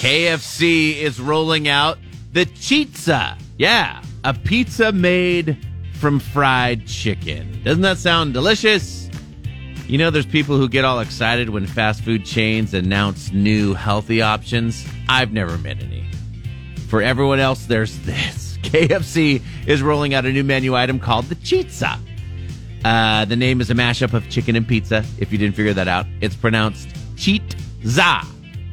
KFC is rolling out the Chizza. Yeah, a pizza made from fried chicken. Doesn't that sound delicious? You know, there's people who get all excited when fast food chains announce new healthy options. I've never met any. For everyone else, there's this. KFC is rolling out a new menu item called the Chizza. Uh, the name is a mashup of chicken and pizza. If you didn't figure that out, it's pronounced Cheat-za,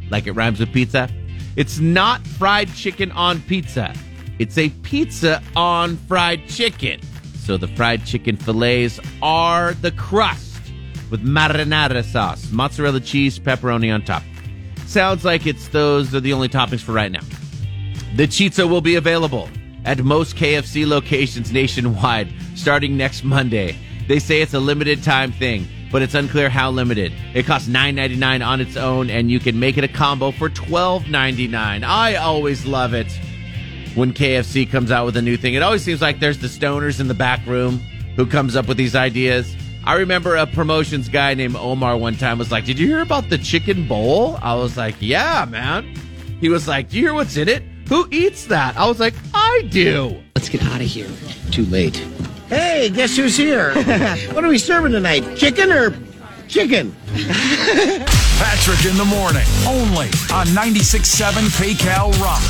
like it rhymes with pizza. It's not fried chicken on pizza. It's a pizza on fried chicken. So the fried chicken fillets are the crust with marinara sauce, mozzarella cheese, pepperoni on top. Sounds like it's those are the only toppings for right now. The Chizza will be available at most KFC locations nationwide starting next Monday. They say it's a limited time thing, but it's unclear how limited. It costs $9.99 on its own, and you can make it a combo for $12.99. I always love it when KFC comes out with a new thing. It always seems like there's the stoners in the back room who comes up with these ideas. I remember a promotions guy named Omar one time was like, Did you hear about the chicken bowl? I was like, Yeah, man. He was like, Do you hear what's in it? Who eats that? I was like, I do. Let's get out of here. Too late. Hey, guess who's here? what are we serving tonight? Chicken or chicken? Patrick in the morning, only on 96.7 KCAL Rock.